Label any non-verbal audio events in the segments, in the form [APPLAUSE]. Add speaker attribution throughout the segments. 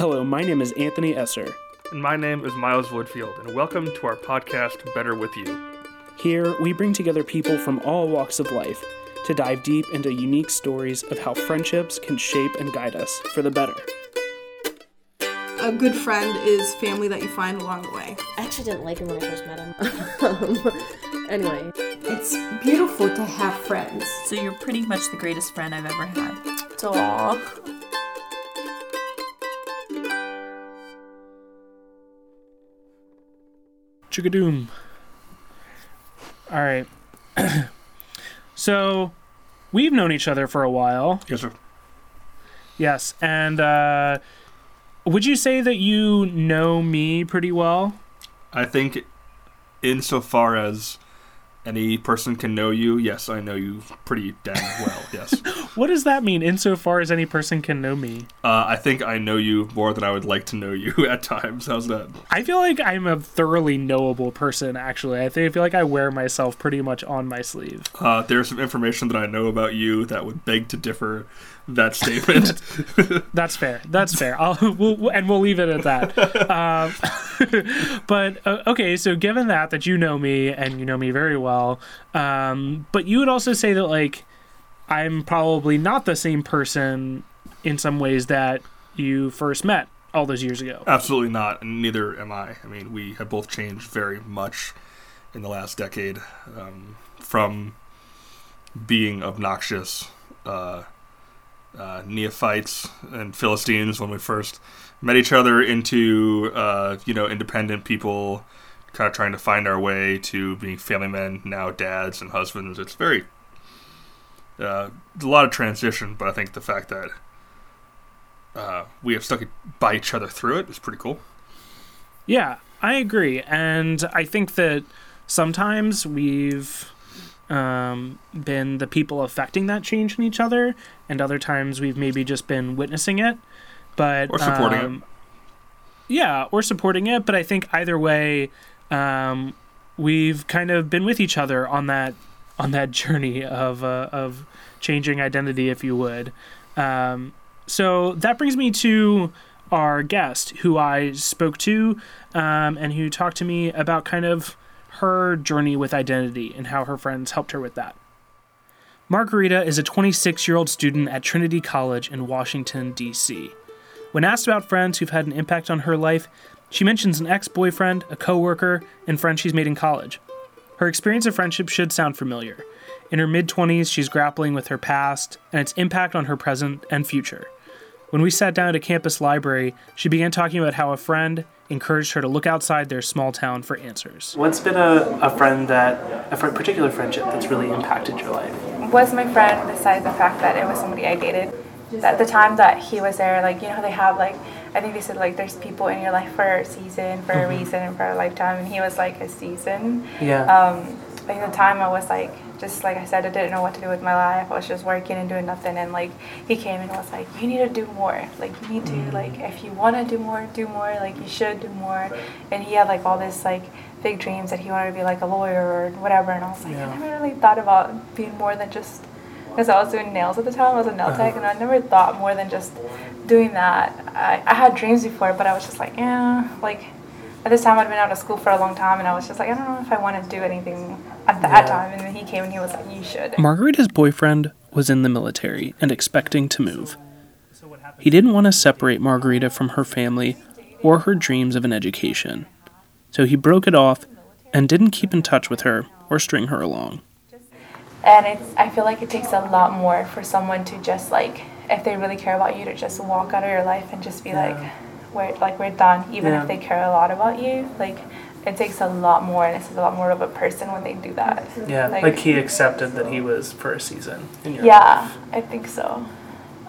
Speaker 1: Hello, my name is Anthony Esser.
Speaker 2: And my name is Miles Woodfield, and welcome to our podcast, Better With You.
Speaker 1: Here, we bring together people from all walks of life to dive deep into unique stories of how friendships can shape and guide us for the better.
Speaker 3: A good friend is family that you find along the way.
Speaker 4: I actually didn't like him when I first met him. [LAUGHS] anyway,
Speaker 5: It's beautiful to have friends.
Speaker 6: So you're pretty much the greatest friend I've ever had.
Speaker 4: Aw.
Speaker 1: Chigadoom. All right. [CLEARS THROAT] so, we've known each other for a while.
Speaker 2: Yes, sir.
Speaker 1: Yes, and uh, would you say that you know me pretty well?
Speaker 2: I think, insofar as any person can know you, yes, I know you pretty damn well. Yes. [LAUGHS]
Speaker 1: What does that mean, insofar as any person can know me?
Speaker 2: Uh, I think I know you more than I would like to know you [LAUGHS] at times. How's that?
Speaker 1: I feel like I'm a thoroughly knowable person, actually. I think I feel like I wear myself pretty much on my sleeve.
Speaker 2: Uh, there's some information that I know about you that would beg to differ that statement. [LAUGHS]
Speaker 1: That's fair. That's fair. I'll, [LAUGHS] we'll, and we'll leave it at that. um, but uh, okay, so given that that you know me and you know me very well, um, but you would also say that like I'm probably not the same person in some ways that you first met all those years ago.
Speaker 2: Absolutely not, and neither am I. I mean, we have both changed very much in the last decade um, from being obnoxious uh, uh, neophytes and Philistines when we first met each other into, uh, you know, independent people kind of trying to find our way to being family men, now dads and husbands. It's very, uh, a lot of transition, but I think the fact that uh, we have stuck by each other through it is pretty cool.
Speaker 1: Yeah, I agree, and I think that sometimes we've um, been the people affecting that change in each other, and other times we've maybe just been witnessing it, but
Speaker 2: Or supporting it.
Speaker 1: um, Yeah, or supporting it, but I think either way, um, we've kind of been with each other on that on that journey of uh, of changing identity, if you would. Um, so that brings me to our guest, who I spoke to, um, and who talked to me about kind of her journey with identity and how her friends helped her with that. Margarita is a 26 year old student at Trinity College in Washington, D.C. When asked about friends who've had an impact on her life, she mentions an ex boyfriend, a coworker, and friends she's made in college. Her experience of friendship should sound familiar. In her mid 20s, she's grappling with her past and its impact on her present and future. When we sat down at a campus library, she began talking about how a friend encouraged her to look outside their small town for answers. What's been a, a friend that, a friend, particular friendship that's really impacted your life?
Speaker 7: was my friend besides the fact that it was somebody I dated. At the time that he was there, like you know how they have like I think they said like there's people in your life for a season, for a reason, and for a lifetime, and he was like a season.
Speaker 1: Yeah.
Speaker 7: Um, like at the time I was like just like I said, I didn't know what to do with my life. I was just working and doing nothing, and like he came and was like, you need to do more. Like you need to like if you want to do more, do more. Like you should do more. And he had like all this like big dreams that he wanted to be like a lawyer or whatever. And I was like,
Speaker 1: Yeah.
Speaker 7: I never really thought about being more than just because I was doing nails at the time. I was a nail uh-huh. tech, and I never thought more than just doing that. I, I had dreams before, but I was just like, yeah, like at this time I'd been out of school for a long time, and I was just like, I don't know if I want to do anything at that time. And then he came and he was like, you should.
Speaker 1: Margarita's boyfriend was in the military and expecting to move. He didn't want to separate Margarita from her family or her dreams of an education. So he broke it off and didn't keep in touch with her or string her along.
Speaker 7: And it's I feel like it takes a lot more for someone to just like if they really care about you to just walk out of your life and just be like we're like we're done even
Speaker 1: Yeah.
Speaker 7: if they care a lot about you. Like it takes a lot more and it's a lot more of a person when they do that.
Speaker 1: Yeah like, like he accepted that he was for a season.
Speaker 7: yeah i think so.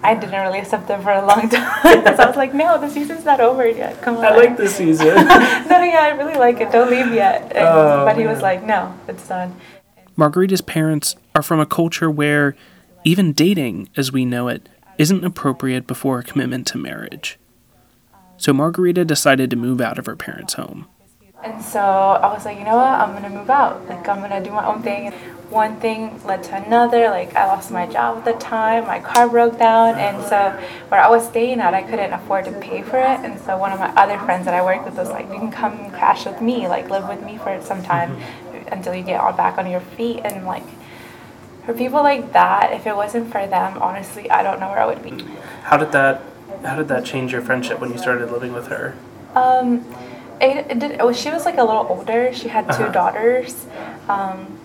Speaker 7: I didn't really accept them for a long [LAUGHS] time because i was like no the season's not over yet. Come on
Speaker 1: I like the season.
Speaker 7: no [LAUGHS] no, yeah i really like it. Don't leave yet. And-
Speaker 1: Oh,
Speaker 7: but he was like no it's done.
Speaker 1: Margarita's parents are from a culture where even dating as we know it isn't appropriate before a commitment to marriage. So Margarita decided to move out of her parents' home.
Speaker 7: And so I was like, you know what? I'm gonna move out. Like I'm gonna do my own thing. One thing led to another. Like I lost my job at the time. My car broke down, and so where I was staying at, I couldn't afford to pay for it. And so one of my other friends that I worked with was like, you can come crash with me, like live with me for some time mm-hmm. until you get all back on your feet. And like for people like that, if it wasn't for them, honestly, I don't know where I would be.
Speaker 1: How did that how did that change your friendship when you started living with her?
Speaker 7: Um, it, it did. Oh, she was like a little older. She had 2
Speaker 1: Uh-huh.
Speaker 7: daughters. Um,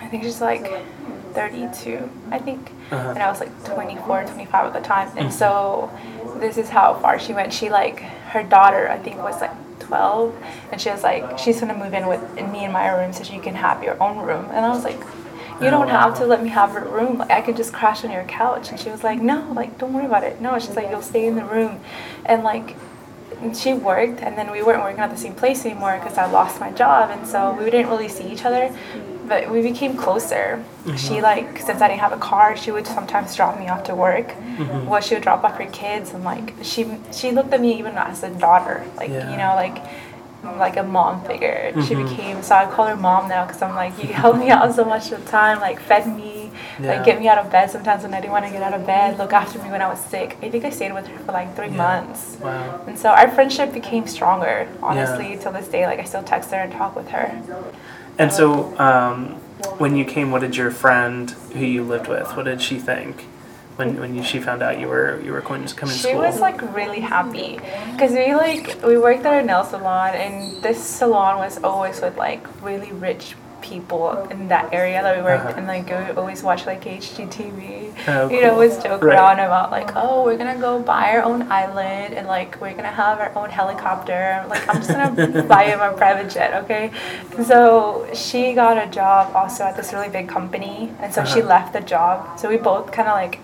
Speaker 7: I think she's like 32, I think.
Speaker 1: Uh-huh.
Speaker 7: And I was like 24, 25 at the time. And so this is how far she went. She like, her daughter, I think, was like 12. And she was like, she's to move in with in me in my room so she can have your own room. And I was like, you
Speaker 1: Oh,
Speaker 7: don't have to let me have a room. Like, I could just crash on your couch. And she was like, no, like, don't worry about it. No, she's like, you'll stay in the room. And like, and she worked and then we weren't working at the same place anymore because I lost my job and so we didn't really see each other but we became closer she mm-hmm. like since I didn't have a car she would sometimes drop me off to work mm-hmm. well she would drop off her kids and like she she looked at me even as a daughter like
Speaker 1: Yeah.
Speaker 7: you know like like a mom figure she became so I call her mom now because I'm like you helped me out so much of the time like fed me
Speaker 1: Yeah.
Speaker 7: like get me out of bed sometimes when I didn't want to get out of bed look after me when I was sick I think I stayed with her for like three months
Speaker 1: Wow.
Speaker 7: and so our friendship became stronger, honestly, till this day. Like I still text her and talk with her.
Speaker 1: And so um, when you came, what did your friend who you lived with, what did she think? When, when you, she found out you were you were going to come to
Speaker 7: She
Speaker 1: school, She
Speaker 7: was like really happy because we like we worked at a nail salon, and this salon was always with like really rich people in that area that we worked
Speaker 1: Uh-huh.
Speaker 7: and like we always watch like HGTV.
Speaker 1: Oh,
Speaker 7: you know,
Speaker 1: cool.
Speaker 7: always joke
Speaker 1: Right.
Speaker 7: around about like, oh, we're gonna go buy our own island and like we're gonna have our own helicopter. Like I'm just gonna [LAUGHS] buy him a private jet, okay? And so she got a job also at this really big company, and so she
Speaker 1: Uh-huh.
Speaker 7: left the job. So we both kind of like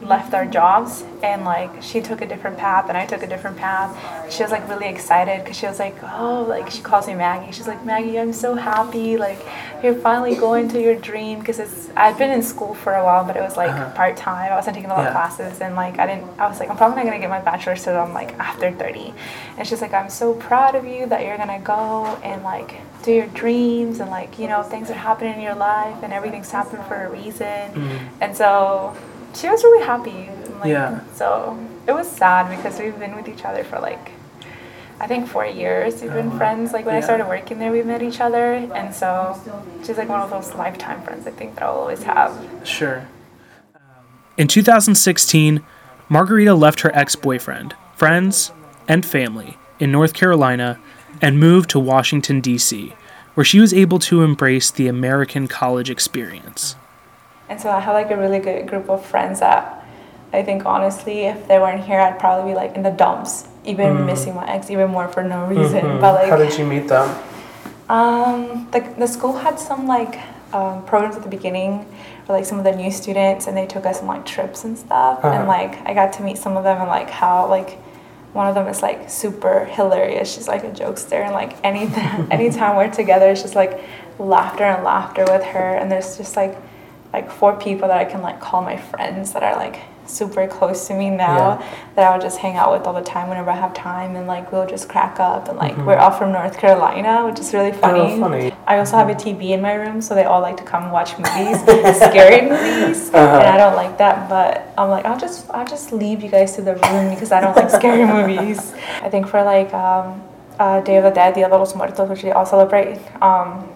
Speaker 7: left our jobs and like she took a different path and I took a different path. She was like really excited because she was like, oh, like she calls me Maggie. She's like, Maggie, I'm so happy. Like you're finally going to your dream because it's. I'd been in school for a while, but it was like
Speaker 1: Uh-huh.
Speaker 7: part time. I wasn't taking a lot
Speaker 1: Yeah.
Speaker 7: of classes and like I didn't. I was like, I'm probably not gonna get my bachelor's till I'm like after 30. And she's like, I'm so proud of you that you're gonna go and like do your dreams and like you know things are happening in your life and everything's happening for a reason. And so she was really happy. and, Like,
Speaker 1: Yeah.
Speaker 7: So it was sad because we've been with each other for like, I think four years. We've been oh, friends. Like when I started working there, we met each other, and so she's like one of those lifetime friends. I think that I'll always have.
Speaker 1: Sure. Um, in 2016, Margarita left her ex boyfriend, friends, and family in North Carolina and moved to Washington, D.C., where she was able to embrace the American college experience.
Speaker 7: And so I have like a really good group of friends that I think honestly, if they weren't here, I'd probably be like in the dumps, even missing my ex even more for no [LAUGHS] reason. But like,
Speaker 1: How did you meet them?
Speaker 7: Um, the, the school had some like um, programs at the beginning for like some of the new students, and they took us on like trips and stuff.
Speaker 1: Uh-huh.
Speaker 7: And like I got to meet some of them, and like how like one of them is like super hilarious. She's like a jokester, and like anytime [LAUGHS] anytime we're together, it's just like laughter and laughter with her. And there's just like like four people that I can like call my friends that are like super close to me now
Speaker 1: Yeah.
Speaker 7: that I would just hang out with all the time whenever I have time and like we'll just crack up and like
Speaker 1: Mhm.
Speaker 7: we're all from North Carolina which is really funny.
Speaker 1: Oh, funny.
Speaker 7: I also have a TV in my room so they all like to come watch movies, [LAUGHS] scary movies,
Speaker 1: Uh-huh.
Speaker 7: and I don't like that. But I'm like, I'll just I'll just leave you guys to the room because I don't like scary [LAUGHS] movies. I think for like um, uh, Day of the Dead, Dia de los Muertos, which they all celebrate. Um,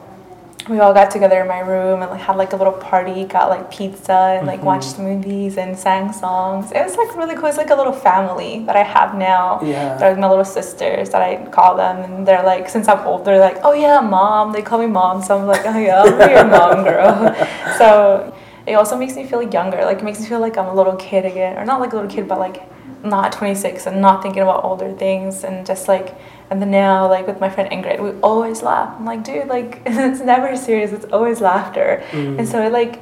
Speaker 7: we all got together in my room and like had like a little party, got like pizza and like watched mm-hmm. movies and sang songs. It was like really cool. It's like a little family that I have now.
Speaker 1: Yeah.
Speaker 7: They're like my little sisters that I call them, and they're like, since I'm older, they're like, oh yeah, mom. They call me mom, so I'm like, oh yeah, I'll be your [LAUGHS] mom, girl. so it also makes me feel younger. Like it makes me feel like I'm a little kid again, or not like a little kid, but like not 26 and not thinking about older things and just like. And then now, like with my friend Ingrid, we always laugh. I'm like, dude, like [LAUGHS] it's never serious. It's always laughter. And so it like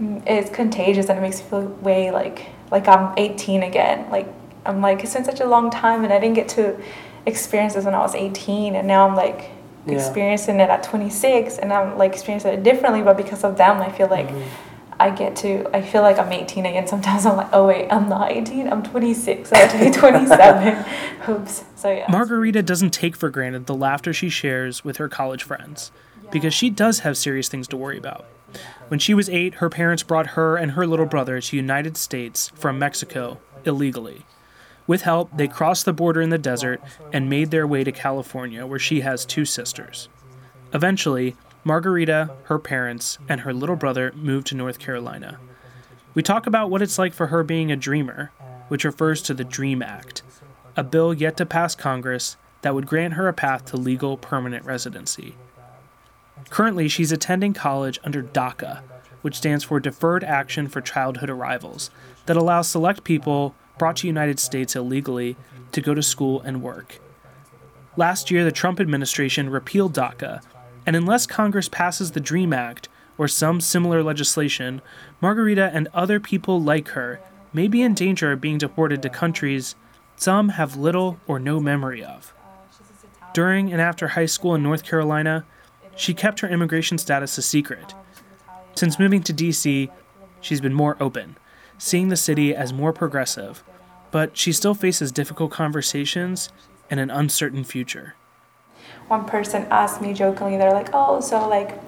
Speaker 7: mm, it's contagious and it makes me feel way like like I'm 18 again. Like I'm like it's been such a long time and I didn't get to experience this when I was 18 and now I'm like
Speaker 1: Yeah.
Speaker 7: experiencing it at 26 and I'm like experiencing it differently but because of them I feel like
Speaker 1: Mm-hmm.
Speaker 7: I get to, I feel like I'm 18 again. Sometimes [LAUGHS] I'm like, oh wait, I'm not 18. I'm 26. I have to be 27. [LAUGHS] Oops. So yeah.
Speaker 1: Margarita doesn't take for granted the laughter she shares with her college friends because she does have serious things to worry about. When she was eight, her parents brought her and her little brother to United States from Mexico illegally. With help, they crossed the border in the desert and made their way to California, where she has two sisters. Eventually, Margarita, her parents, and her little brother moved to North Carolina. We talk about what it's like for her being a dreamer, which refers to the DREAM Act, a bill yet to pass Congress that would grant her a path to legal permanent residency. Currently, she's attending college under DACA, which stands for Deferred Action for Childhood Arrivals, that allows select people brought to the United States illegally to go to school and work. Last year, the Trump administration repealed DACA, and unless Congress passes the DREAM Act or some similar legislation, Margarita and other people like her may be in danger of being deported to countries some have little or no memory of. During and after high school in North Carolina, she kept her immigration status a secret. Since moving to DC, she's been more open, seeing the city as more progressive, but she still faces difficult conversations and an uncertain future.
Speaker 7: One person asked me jokingly, they're like, oh, so like,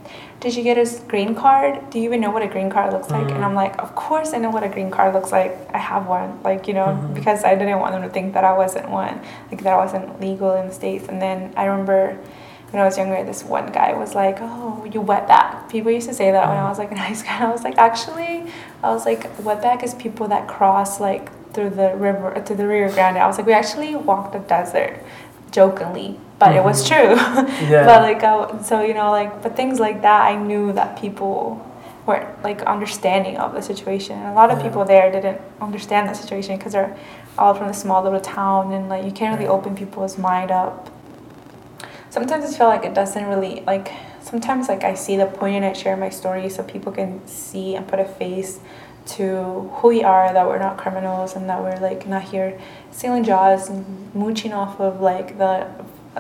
Speaker 7: did you get a green card? Do you even know what a green card looks like? And mm. I'm like, of course I know what a green card looks like. I have one, like, you know, mm-hmm. because I didn't want them to think that I wasn't one, like that I wasn't legal in the States. And then I remember when I was younger, this one guy was like, "Oh, you wetback." People used to say that when I mm. was like in [LAUGHS] high school. I was like, actually, I was like, wetback is people that cross like through the river to the Rio Grande. I was like, we actually walked the desert, jokingly, but it was mm-hmm. true. [LAUGHS] Yeah. but like, I, so you know, like, but things like that, I knew that people weren't like understanding of the situation. And a lot of people there didn't understand the situation because they're all from the small little town, and like you can't really open people's mind up sometimes I feel like it doesn't really like sometimes like I see the point in it, share my story so people can see and put a face to who we are, that we're not criminals and that we're like not here stealing jobs and mooching off of like the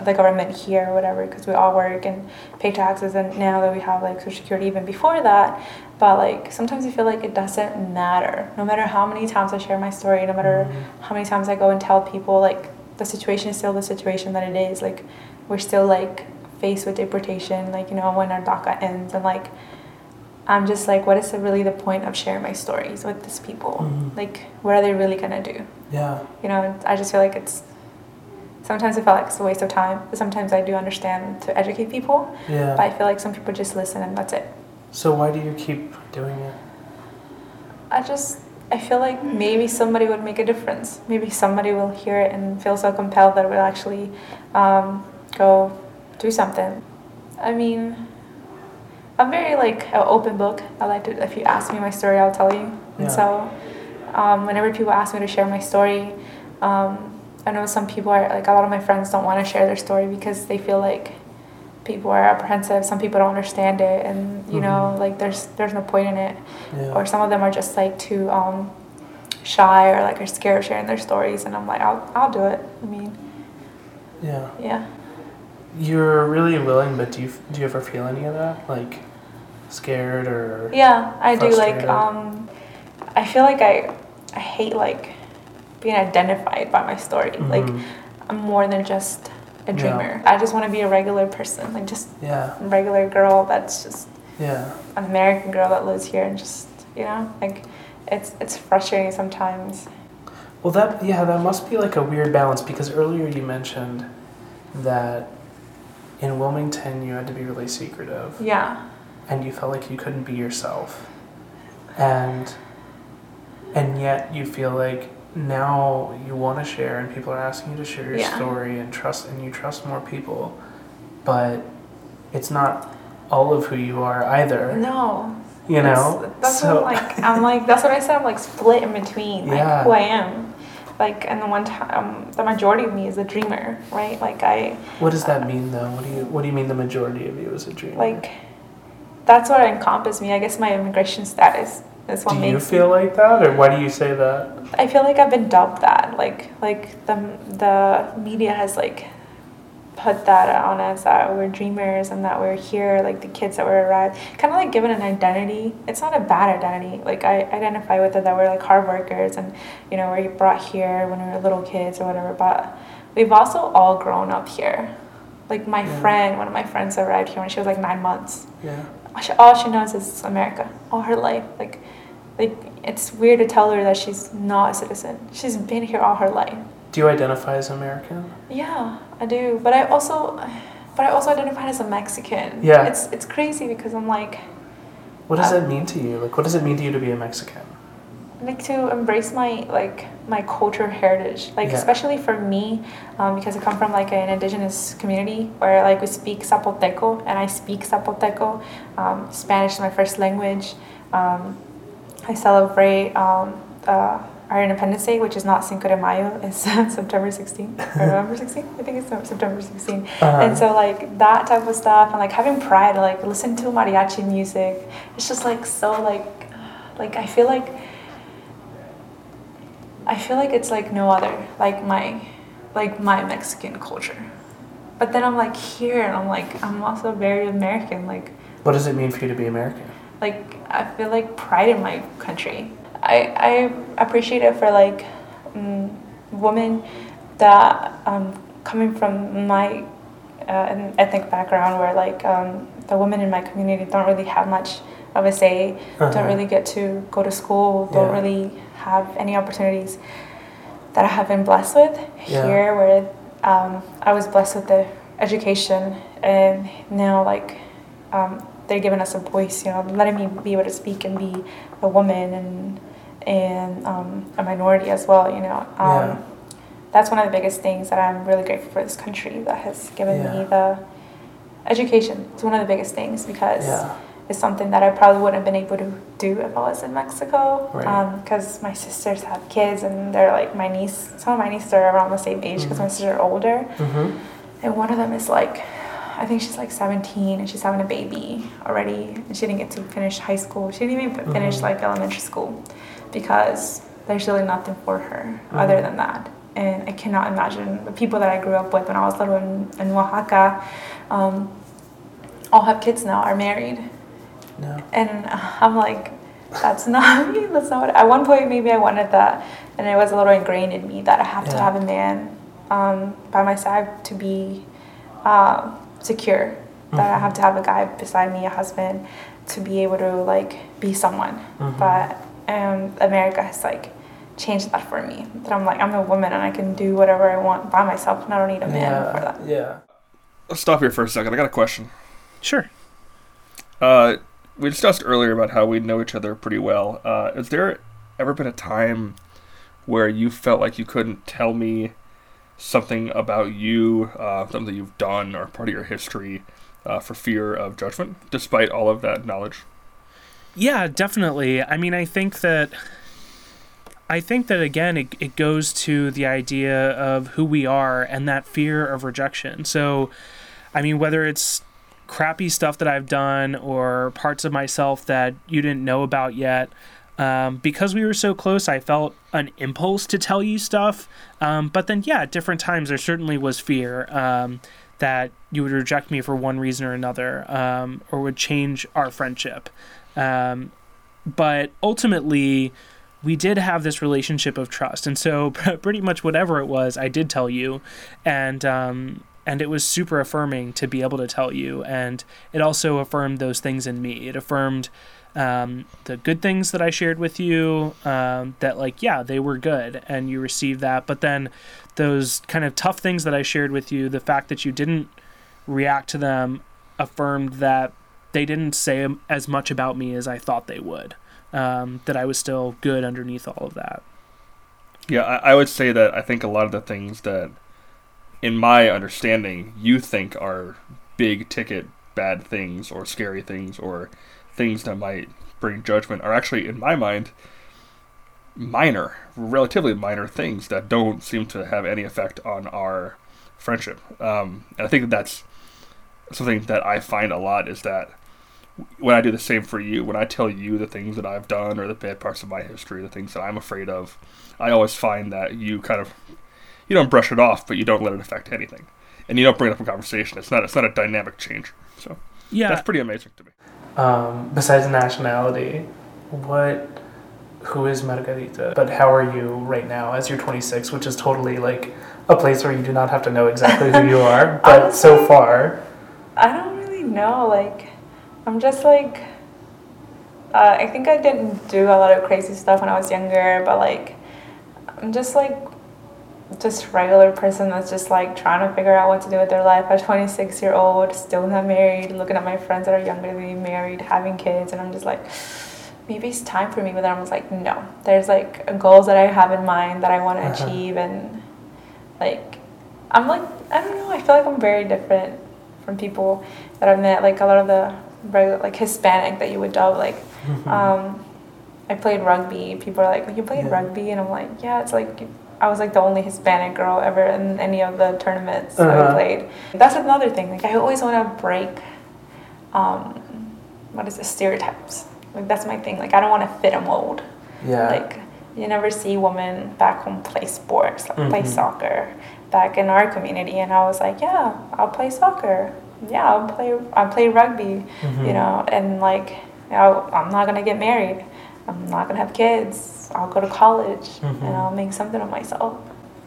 Speaker 7: the government here or whatever because we all work and pay taxes and now that we have like social security even before that but like sometimes i feel like it doesn't matter no matter how many times i share my story no matter mm-hmm. how many times i go and tell people like the situation is still the situation that it is like we're still like faced with deportation, like, you know, when our DACA ends. And like, I'm just like, what is really the point of sharing my stories with these people? Mm-hmm. Like, what are they really gonna do?
Speaker 8: Yeah.
Speaker 7: You know, I just feel like it's, sometimes I feel like it's a waste of time, but sometimes I do understand to educate people.
Speaker 8: Yeah.
Speaker 7: But I feel like some people just listen and that's it.
Speaker 8: So why do you keep doing it?
Speaker 7: I just, I feel like maybe somebody would make a difference. Maybe somebody will hear it and feel so compelled that it will actually um, go do something. I mean, I'm very like an open book. I like to, if you ask me my story, I'll tell you. And so, um, whenever people ask me to share my story, um, I know some people are like a lot of my friends don't want to share their story because they feel like people are apprehensive. Some people don't understand it, and you mm-hmm. know, like there's there's no point in it. Yeah. Or some of them are just like too um, shy or like are scared of sharing their stories. And I'm like, I'll I'll do it. I mean,
Speaker 8: yeah,
Speaker 7: yeah
Speaker 8: you're really willing, but do you do you ever feel any of that, like scared or?
Speaker 7: Yeah, I do. Like, um, I feel like I I hate like being identified by my story. Mm-hmm. Like, I'm more than just a dreamer. Yeah. I just want to be a regular person, like just
Speaker 8: yeah,
Speaker 7: a regular girl that's just
Speaker 8: yeah,
Speaker 7: an American girl that lives here and just you know like it's it's frustrating sometimes.
Speaker 8: Well, that yeah, that must be like a weird balance because earlier you mentioned that in Wilmington you had to be really secretive.
Speaker 7: Yeah.
Speaker 8: And you felt like you couldn't be yourself. And and yet you feel like now you want to share and people are asking you to share your yeah. story and trust and you trust more people. But it's not all of who you are either.
Speaker 7: No.
Speaker 8: You know?
Speaker 7: That's, that's so. what I'm like I'm like that's what I said, I'm like split in between like yeah. who I am like and the one time um, the majority of me is a dreamer right like i
Speaker 8: what does that uh, mean though what do you what do you mean the majority of you is a dreamer
Speaker 7: like that's what encompasses me i guess my immigration status is what
Speaker 8: do
Speaker 7: makes
Speaker 8: you feel
Speaker 7: me,
Speaker 8: like that or why do you say that
Speaker 7: i feel like i've been dubbed that like like the the media has like put that on us that we're dreamers and that we're here, like the kids that were arrived, kind of like given an identity. It's not a bad identity. Like I identify with it that we're like hard workers and you know we're brought here when we were little kids or whatever. But we've also all grown up here. Like my yeah. friend, one of my friends arrived here when she was like nine months.
Speaker 8: Yeah.
Speaker 7: All she knows is America all her life. Like, like it's weird to tell her that she's not a citizen. She's been here all her life.
Speaker 8: Do you identify as American?
Speaker 7: Yeah, I do. But I also, but I also identify as a Mexican.
Speaker 8: Yeah.
Speaker 7: It's it's crazy because I'm like.
Speaker 8: What does uh, that mean to you? Like, what does it mean to you to be a Mexican?
Speaker 7: Like to embrace my like my culture heritage, like yeah. especially for me, um, because I come from like an indigenous community where like we speak Zapoteco and I speak Zapoteco. Um, Spanish is my first language. Um, I celebrate um, uh, our Independence Day, which is not Cinco de Mayo, is [LAUGHS] September 16th or [LAUGHS] November 16th. I think it's September 16th. Uh-huh. And so like that type of stuff and like having pride, like listen to mariachi music. It's just like so like, like I feel like. I feel like it's like no other, like my, like my Mexican culture. But then I'm like here, and I'm like I'm also very American. Like.
Speaker 8: What does it mean for you to be American?
Speaker 7: Like I feel like pride in my country I, I appreciate it for like um, women that um, coming from my uh, ethnic background where like um, the women in my community don't really have much say, uh-huh. don't really get to go to school, don't yeah. really have any opportunities that I have been blessed with yeah. here where um, I was blessed with the education and now like um, they're giving us a voice, you know, letting me be able to speak and be a woman and and um, a minority as well. You know, um, yeah. that's one of the biggest things that I'm really grateful for this country that has given yeah. me the education. It's one of the biggest things because it's something that I probably wouldn't have been able to do if I was in Mexico. Because right. um, my sisters have kids and they're like my niece. Some of my nieces are around the same age because mm-hmm. my sisters are older, mm-hmm. and one of them is like. I think she's like 17 and she's having a baby already. And she didn't get to finish high school. She didn't even finish mm-hmm. like elementary school because there's really nothing for her mm-hmm. other than that. And I cannot imagine the people that I grew up with when I was little in, in Oaxaca um, all have kids now, are married.
Speaker 8: No.
Speaker 7: And I'm like, that's not me. That's not what. At one point, maybe I wanted that, and it was a little ingrained in me that I have yeah. to have a man um, by my side to be uh, secure. Mm-hmm. That I mm-hmm. have to have a guy beside me, a husband, to be able to like be someone. Mm-hmm. But and America has like changed that for me. That I'm like I'm a woman and I can do whatever I want by myself, and I don't need a man
Speaker 8: yeah,
Speaker 7: for that.
Speaker 8: Yeah.
Speaker 2: Let's stop here for a second. I got a question.
Speaker 1: Sure.
Speaker 2: Uh, we discussed earlier about how we know each other pretty well. Uh, has there ever been a time where you felt like you couldn't tell me something about you, uh, something you've done, or part of your history, uh, for fear of judgment, despite all of that knowledge?
Speaker 1: Yeah, definitely. I mean, I think that I think that again it, it goes to the idea of who we are and that fear of rejection. So I mean whether it's crappy stuff that I've done or parts of myself that you didn't know about yet. Um, because we were so close, I felt an impulse to tell you stuff. Um, but then, yeah, at different times, there certainly was fear um, that you would reject me for one reason or another um, or would change our friendship. Um, but ultimately, we did have this relationship of trust, and so [LAUGHS] pretty much whatever it was, I did tell you, and um, and it was super affirming to be able to tell you, and it also affirmed those things in me. It affirmed um, the good things that I shared with you, um, that like yeah, they were good, and you received that. But then those kind of tough things that I shared with you, the fact that you didn't react to them, affirmed that they didn't say as much about me as I thought they would. Um, that I was still good underneath all of that.
Speaker 2: Yeah, I, I would say that I think a lot of the things that, in my understanding, you think are big ticket bad things or scary things or things that might bring judgment are actually, in my mind, minor, relatively minor things that don't seem to have any effect on our friendship. Um, and I think that that's something that I find a lot is that when I do the same for you, when I tell you the things that I've done or the bad parts of my history, the things that I'm afraid of, I always find that you kind of you don't brush it off, but you don't let it affect anything. and you don't bring it up in conversation. It's not it's not a dynamic change. So
Speaker 1: Yeah.
Speaker 2: that's pretty amazing to me.
Speaker 8: Um, besides nationality, what, who is Margarita? But how are you right now as you're 26, which is totally like a place where you do not have to know exactly who you are. [LAUGHS] But so far,
Speaker 7: I don't really know. Like, I'm just like, uh, I think I didn't do a lot of crazy stuff when I was younger, but like, I'm just like, just regular person that's just like trying to figure out what to do with their life. I'm 26 year old, still not married, looking at my friends that are younger than me, married, having kids, and I'm just like, maybe it's time for me. But then I'm just like, no. There's like goals that I have in mind that I want to
Speaker 8: Uh-huh.
Speaker 7: achieve, and like, I'm like, I don't know. I feel like I'm very different from people that I've met. Like a lot of the regular, like Hispanic that you would dub. Like, um, I played rugby. People are like, "You played
Speaker 8: Yeah.
Speaker 7: rugby?" And I'm like, "Yeah." It's like I was like the only Hispanic girl ever in any of the tournaments I
Speaker 8: Uh-huh.
Speaker 7: played. That's another thing. Like I always want to break, um, what is it? Stereotypes. Like that's my thing. Like I don't want to fit a mold.
Speaker 8: yeah.
Speaker 7: Like you never see women back home play sports, like play
Speaker 8: Mhm.
Speaker 7: soccer. Back in our community, and I was like, yeah, I'll play soccer. Yeah, I'll play. I'll play rugby.
Speaker 8: Mhm.
Speaker 7: You know, and like, know, I'm not gonna get married. I'm not gonna have kids. I'll go to college
Speaker 8: Mhm.
Speaker 7: and I'll make something of myself.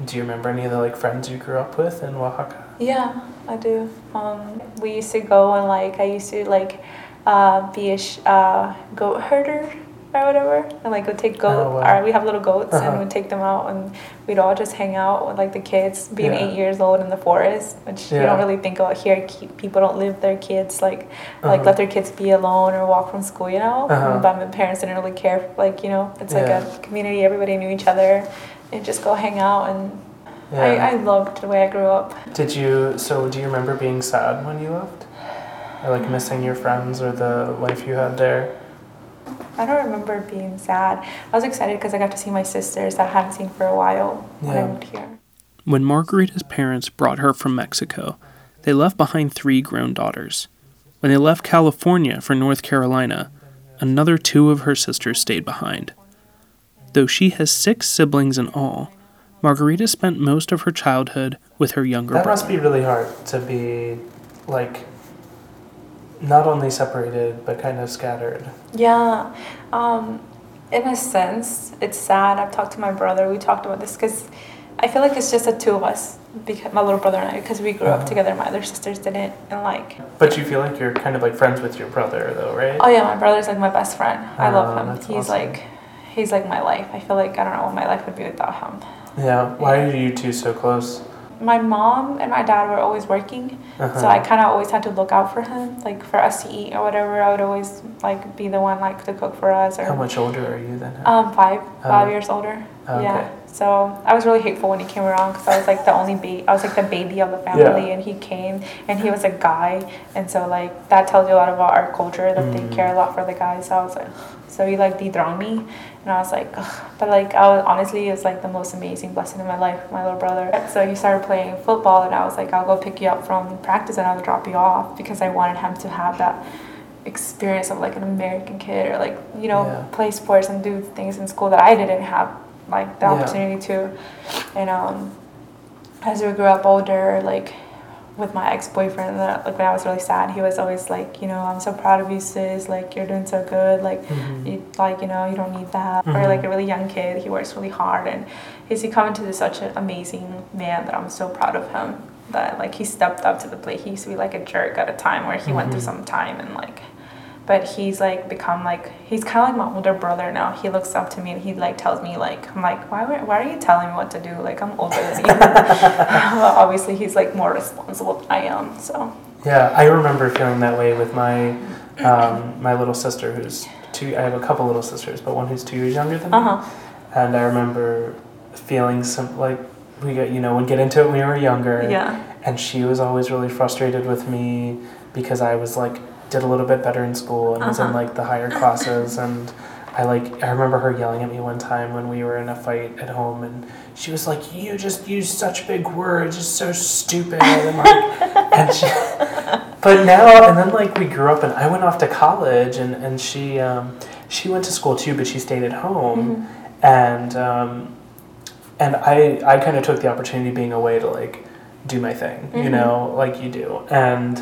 Speaker 8: Do you remember any of the like friends you grew up with in Oaxaca?
Speaker 7: Yeah, I do. Um, we used to go and like I used to like uh, be a sh- uh, goat herder or whatever, and like we'd take goat.
Speaker 8: Oh, wow.
Speaker 7: Or we have little goats
Speaker 8: Uh-huh.
Speaker 7: and would take them out, and we'd all just hang out with like the kids, being
Speaker 8: Yeah.
Speaker 7: eight years old in the forest, which you don't really think about here. People don't leave their kids like like
Speaker 8: Uh-huh.
Speaker 7: let their kids be alone or walk from school, you know.
Speaker 8: Uh-huh.
Speaker 7: But my parents didn't really care. Like you know, it's like
Speaker 8: Yeah.
Speaker 7: a community. Everybody knew each other, and just go hang out and.
Speaker 8: Yeah.
Speaker 7: I, I loved the way I grew up.
Speaker 8: Did you? So, do you remember being sad when you left, or like missing your friends or the life you had there?
Speaker 7: I don't remember being sad. I was excited because I got to see my sisters that I hadn't seen for a while when I moved here.
Speaker 1: When Margarita's parents brought her from Mexico, they left behind three grown daughters. When they left California for North Carolina, another two of her sisters stayed behind. Though she has six siblings in all, Margarita spent most of her childhood with her younger
Speaker 8: That
Speaker 1: brother.
Speaker 8: must be really hard to be, like, not only separated but kind of scattered.
Speaker 7: Yeah, um, in a sense, it's sad. I've talked to my brother. We talked about this because I feel like it's just the two of us, because my little brother and I, because we grew
Speaker 8: Uh-huh.
Speaker 7: up together. My other sisters didn't, and like,
Speaker 8: But you feel like you're kind of like friends with your brother, though, right?
Speaker 7: oh yeah, my brother's like my best friend. I
Speaker 8: Oh,
Speaker 7: love him. He's
Speaker 8: awesome.
Speaker 7: like, he's like my life. I feel like I don't know what my life would be without him.
Speaker 8: Yeah. Why are you two so close?
Speaker 7: My mom and my dad were always working,
Speaker 8: Uh-huh.
Speaker 7: So I kind of always had to look out for him, like for us to eat or whatever. I would always like be the one like to cook for us. Or
Speaker 8: How much older are you then?
Speaker 7: um five years older.
Speaker 8: Okay.
Speaker 7: Yeah. So I was really hateful when he came around because I was like the only baby. I was like the baby of the family,
Speaker 8: Yeah.
Speaker 7: and he came and he was a guy, and so like that tells you a lot about our culture that
Speaker 8: Mm.
Speaker 7: they care a lot for the guys. So I was like, so he like dethroned me, and I was like, Ugh. but like I was honestly it's like the most amazing blessing in my life, my little brother. So he started playing football, and I was like, I'll go pick you up from practice, and I'll drop you off because I wanted him to have that experience of like an American kid or like you know
Speaker 8: Yeah.
Speaker 7: play sports and do things in school that I didn't have like the
Speaker 8: Yeah.
Speaker 7: opportunity to. And um, as we grew up older, like with my ex-boyfriend, uh, like when I was really sad, he was always like, you know, I'm so proud of you, sis. Like you're doing so good. Like
Speaker 8: Mhm.
Speaker 7: you like you know you don't need that. Or
Speaker 8: Mhm.
Speaker 7: like a really young kid, he works really hard and he's become into such an amazing man that I'm so proud of him. That like he stepped up to the plate. He used to be like a jerk at a time where he went through
Speaker 8: Mhm.
Speaker 7: some time and like but he's like become like he's kind of like my older brother now. He looks up to me and he like tells me like I'm like why why are you telling me what to do? Like I'm older than you. [LAUGHS] obviously he's like more responsible than I am. So
Speaker 8: Yeah, I remember feeling that way with my um, my little sister, who's two. I have a couple little sisters, but one who's two years younger than me.
Speaker 7: uh huh.
Speaker 8: And I remember feeling some like we got you know would get into it when we were younger.
Speaker 7: Yeah.
Speaker 8: And she was always really frustrated with me because I was like did a little bit better in school and was in
Speaker 7: Uh-huh.
Speaker 8: like the higher classes [LAUGHS] and I like I remember her yelling at me one time when we were in a fight at home and she was like you just use such big words it's so stupid and like [LAUGHS] and she but now and then like we grew up and I went off to college and and she um, she went to school too but she stayed at home and um, and I I kind of took the opportunity being away to like do my thing,
Speaker 7: Mhm.
Speaker 8: you know, like you do. And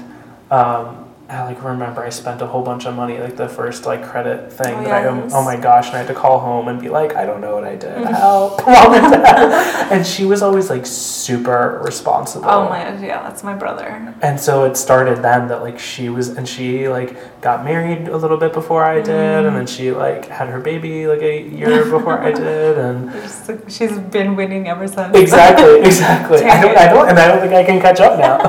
Speaker 8: um, I like remember I spent a whole bunch of money, like the first like credit thing
Speaker 7: Oh,
Speaker 8: that I
Speaker 7: yes.
Speaker 8: oh my gosh, and I had to call home and be like, I don't know what I did,
Speaker 7: Mhm.
Speaker 8: help, [LAUGHS] mom and dad. and she was always like super responsible.
Speaker 7: Oh my gosh, yeah, that's my brother.
Speaker 8: And so it started then that like she was and she like got married a little bit before I did, and then she like had her baby like a year before I [LAUGHS] did, and
Speaker 7: She's been winning ever since.
Speaker 8: exactly, [LAUGHS] exactly. I don't, I don't, and I don't think I can catch up now.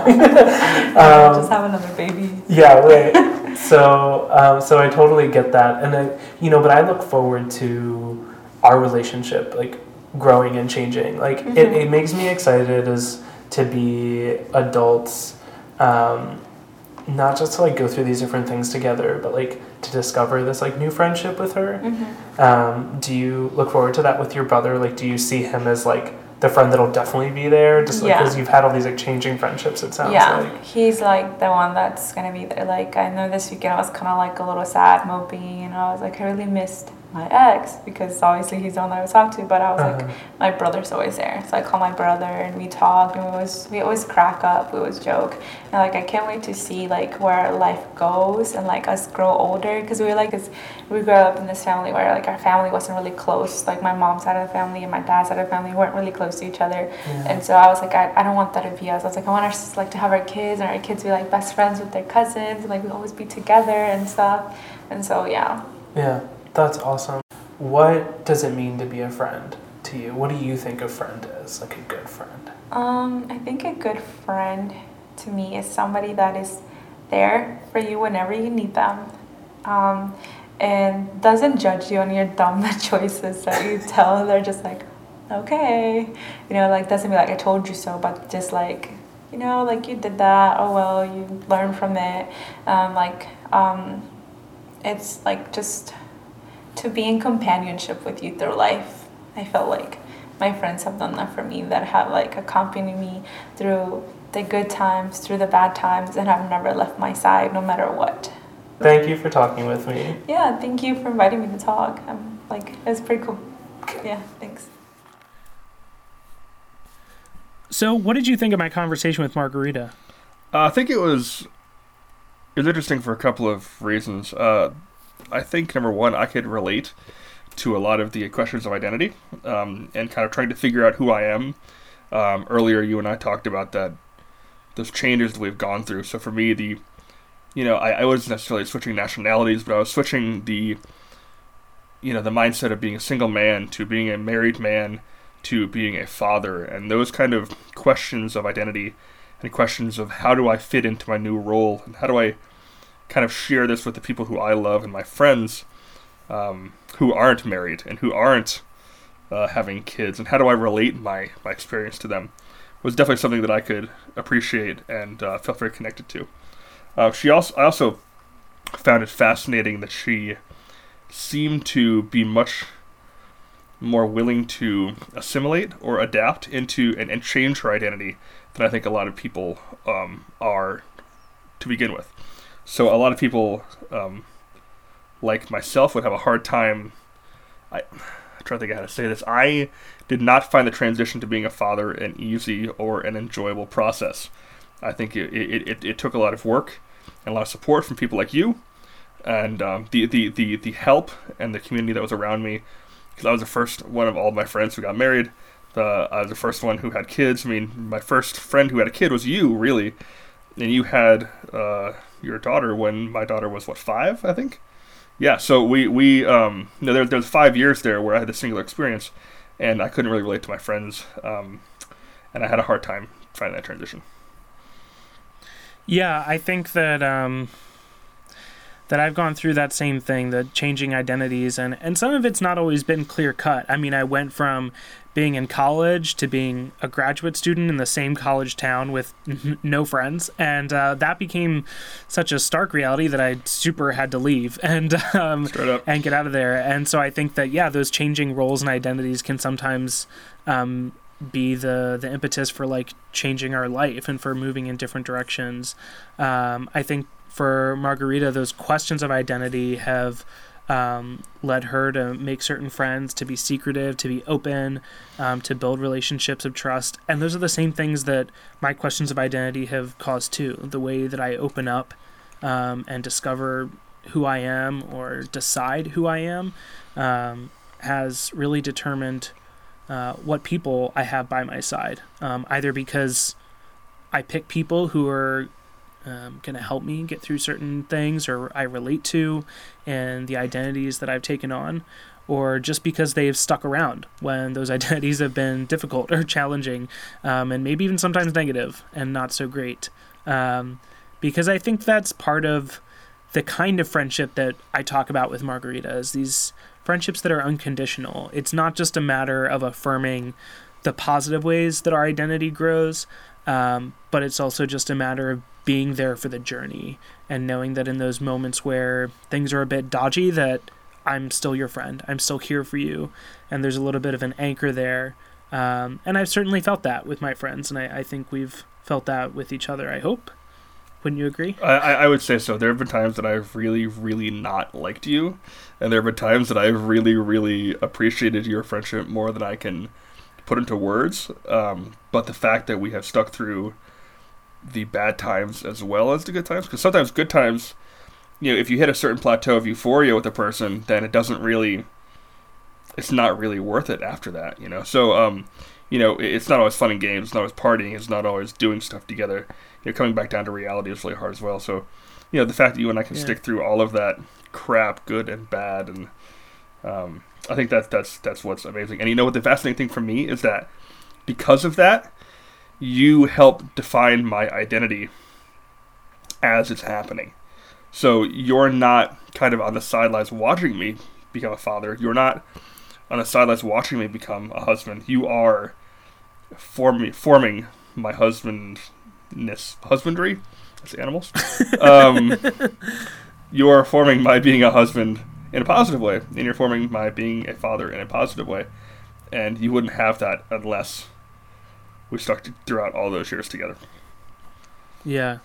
Speaker 8: um,
Speaker 7: Just have another baby.
Speaker 8: yeah, [LAUGHS] right. So, um, so I totally get that, and I, you know, but I look forward to our relationship, like growing and changing. Like it,
Speaker 7: Mhm.
Speaker 8: it makes me excited as to be adults, um, not just to like go through these different things together, but like to discover this like new friendship with her.
Speaker 7: Mm-hmm.
Speaker 8: Um, do you look forward to that with your brother? Like, do you see him as like the friend that'll definitely be there, just like
Speaker 7: Yeah.
Speaker 8: because you've had all these like changing friendships? It sounds
Speaker 7: yeah,
Speaker 8: like.
Speaker 7: he's like the one that's gonna be there. Like I know this weekend I was kind of like a little sad, mopey, and I was like I really missed my ex because obviously he's the one I was talking to. But I was like
Speaker 8: Uh-huh.
Speaker 7: my brother's always there, so I call my brother and we talk and we always we always crack up, we always joke, and like I can't wait to see like where life goes and like us grow older because we were like we grew up in this family where like our family wasn't really close. Like my mom's side of the family and my dad's side of the family weren't really close to each other.
Speaker 8: Yeah.
Speaker 7: And so I was like, I, I don't want that to be us. I was like, I want us like to have our kids and our kids be like best friends with their cousins and like we always be together and stuff. And so yeah.
Speaker 8: Yeah, that's awesome. What does it mean to be a friend to you? What do you think a friend is? Like a good friend?
Speaker 7: Um, I think a good friend to me is somebody that is there for you whenever you need them. Um, and doesn't judge you on your dumb [LAUGHS] choices that you tell. They're just like, okay. You know, like doesn't be like I told you so, but just like, you know, like you did that. Oh well, you learn from it. Um, like, um, it's like just to be in companionship with you through life. I felt like my friends have done that for me that have like accompanied me through the good times, through the bad times, and have never left my side no matter what.
Speaker 8: Thank you for talking with me.
Speaker 7: Yeah, thank you for inviting me to talk. I'm like, it's pretty cool. Yeah, thanks.
Speaker 1: So, what did you think of my conversation with Margarita?
Speaker 2: Uh, I think it was it was interesting for a couple of reasons. Uh, I think number one, I could relate to a lot of the questions of identity um, and kind of trying to figure out who I am. Um, earlier, you and I talked about that those changes that we've gone through. So for me, the you know I, I wasn't necessarily switching nationalities, but I was switching the you know the mindset of being a single man to being a married man to being a father, and those kind of questions of identity and questions of how do I fit into my new role and how do I kind of share this with the people who I love and my friends um, who aren't married and who aren't uh, having kids and how do I relate my, my experience to them was definitely something that I could appreciate and uh, felt very connected to. Uh, she also I also found it fascinating that she seemed to be much more willing to assimilate or adapt into and, and change her identity than I think a lot of people um, are to begin with. So a lot of people, um, like myself, would have a hard time. I, trying to think how to say this. I did not find the transition to being a father an easy or an enjoyable process. I think it, it, it, it took a lot of work and a lot of support from people like you, and um, the, the, the, the help and the community that was around me. Because I was the first one of all my friends who got married. The, I was the first one who had kids. I mean, my first friend who had a kid was you, really, and you had uh, your daughter when my daughter was what five, I think. Yeah, so we we um, you know, there there was five years there where I had a singular experience, and I couldn't really relate to my friends, um, and I had a hard time finding that transition.
Speaker 1: Yeah, I think that um, that I've gone through that same thing, the changing identities, and and some of it's not always been clear cut. I mean, I went from being in college to being a graduate student in the same college town with [LAUGHS] no friends, and uh, that became such a stark reality that I super had to leave [LAUGHS] and um, and get out of there. And so I think that yeah, those changing roles and identities can sometimes um, be the the impetus for like changing our life and for moving in different directions. Um, I think for Margarita, those questions of identity have um, led her to make certain friends, to be secretive, to be open, um, to build relationships of trust. And those are the same things that my questions of identity have caused too. The way that I open up um, and discover who I am or decide who I am um, has really determined uh, what people I have by my side. Um, either because I pick people who are um, going to help me get through certain things or I relate to and the identities that I've taken on, or just because they've stuck around when those [LAUGHS] identities have been difficult or challenging, um, and maybe even sometimes negative and not so great. Um, because I think that's part of the kind of friendship that I talk about with Margarita is these friendships that are unconditional. It's not just a matter of affirming the positive ways that our identity grows, um, but it's also just a matter of being there for the journey and knowing that in those moments where things are a bit dodgy that i'm still your friend. I'm still here for you. And there's a little bit of an anchor there. Um, and i've certainly felt that with my friends and I, I, think we've felt that with each other i hope. Wouldn't you agree?
Speaker 2: I, I would say so. There have been times that i've really really not liked you and there have been times that i've really really appreciated your friendship more than i can put into words um, but the fact that we have stuck through the bad times as well as the good times because sometimes good times you know if you hit a certain plateau of euphoria with a person then it doesn't really it's not really worth it after that you know? So um you know it's not always fun and games it's not always partying it's not always doing stuff together. You know coming back down to reality is really hard as well. So you know the fact that you and i can yeah. stick through all of that crap good and bad and um i think that that's that's what's amazing and you know what the fascinating thing for me is that because of that you help define my identity as it's happening. So you're not kind of on the sidelines watching me become a father. You're not on the sidelines watching me become a husband. You are forming forming my husbandness husbandry as animals. [LAUGHS] um, you are forming my being a husband in a positive way, and you're forming my being a father in a positive way. And you wouldn't have that unless we stuck throughout all those years together.
Speaker 1: Yeah.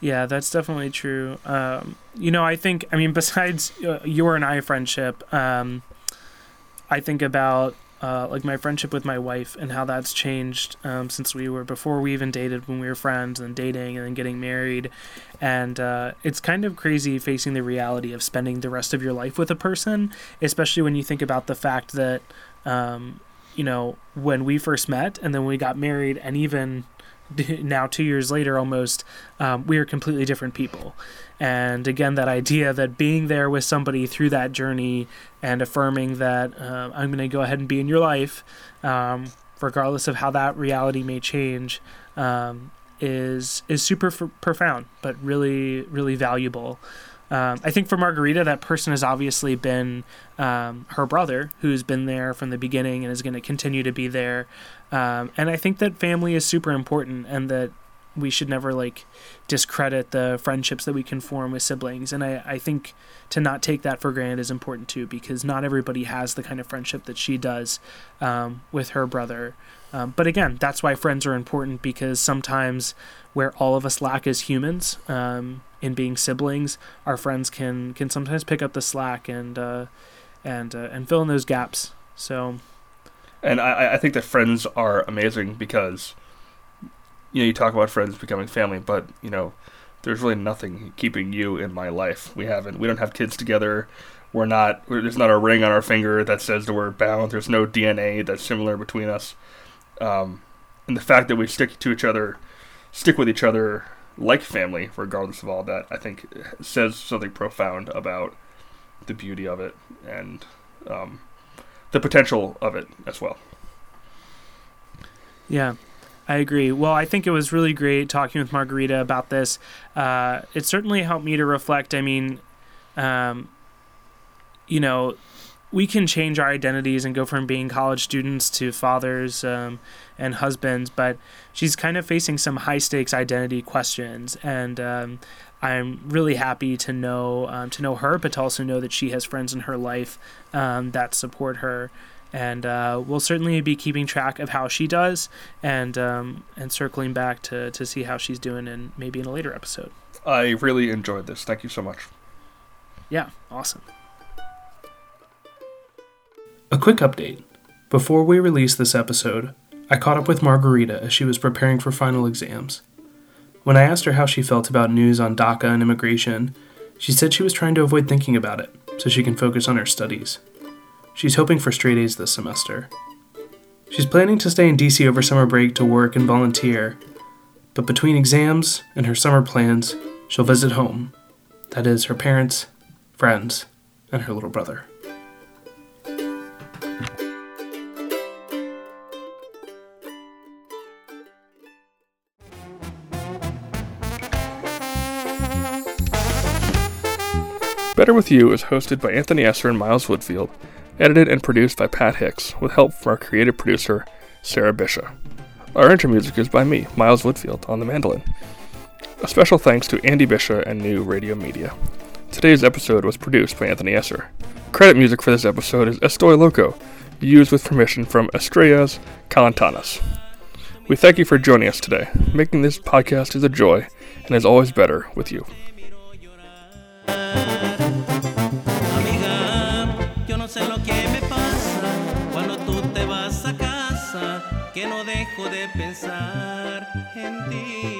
Speaker 1: Yeah, that's definitely true. Um, you know, I think, I mean, [LAUGHS] besides uh, your and I friendship, um, I think about uh, like my friendship with my wife and how that's changed um, since we were before we even dated when we were friends and dating and then getting married. And uh, it's kind of crazy facing the reality of spending the rest of your life with a person, especially when you think about the fact that um, you know, when we first met and then we got married, and even [LAUGHS] now two years later almost, um, we are completely different people. And again, that idea that being there with somebody through that journey and affirming that uh, I'm going to go ahead and be in your life, um, regardless of how that reality may change, um, is is super f- profound, but really really valuable. Um, I think for Margarita, that person has obviously been um, her brother, who's been there from the beginning and is going to continue to be there. Um, and I think that family is super important, and that we should never like discredit the friendships that we can form with siblings. And I, I think to not take that for granted is important too, because not everybody has the kind of friendship that she does um, with her brother. Um, but again, that's why friends are important because sometimes where all of us lack as humans, um, in being siblings, our friends can can sometimes pick up the slack and uh, and uh, and fill in those gaps. So,
Speaker 2: and I, I think that friends are amazing because you know you talk about friends becoming family, but you know there's really nothing keeping you in my life. We haven't we don't have kids together. We're not we're, there's not a ring on our finger that says that we're bound. There's no DNA that's similar between us. Um, and the fact that we stick to each other, stick with each other like family, regardless of all that, I think says something profound about the beauty of it and um, the potential of it as well.
Speaker 1: Yeah, I agree. Well, I think it was really great talking with Margarita about this. Uh, it certainly helped me to reflect. I mean, um, you know, we can change our identities and go from being college students to fathers um, and husbands, but she's kind of facing some high stakes identity questions, and um, I'm really happy to know um, to know her, but to also know that she has friends in her life um, that support her. And uh, we'll certainly be keeping track of how she does, and um, and circling back to, to see how she's doing, and maybe in a later episode.
Speaker 2: I really enjoyed this. Thank you so much.
Speaker 1: Yeah, awesome.
Speaker 8: A quick update. Before we released this episode, I caught up with Margarita as she was preparing for final exams. When I asked her how she felt about news on DACA and immigration, she said she was trying to avoid thinking about it so she can focus on her studies. She's hoping for straight A's this semester. She's planning to stay in DC over summer break to work and volunteer, but between exams and her summer plans, she'll visit home. That is, her parents, friends, and her little brother.
Speaker 2: Better With You is hosted by Anthony Esser and Miles Woodfield, edited and produced by Pat Hicks, with help from our creative producer, Sarah Bisha. Our intro music is by me, Miles Woodfield, on the mandolin. A special thanks to Andy Bisha and New Radio Media. Today's episode was produced by Anthony Esser. Credit music for this episode is Estoy Loco, used with permission from Estrellas Calantanas. We thank you for joining us today. Making this podcast is a joy and is always better with you.
Speaker 9: Que no dejo de pensar en ti.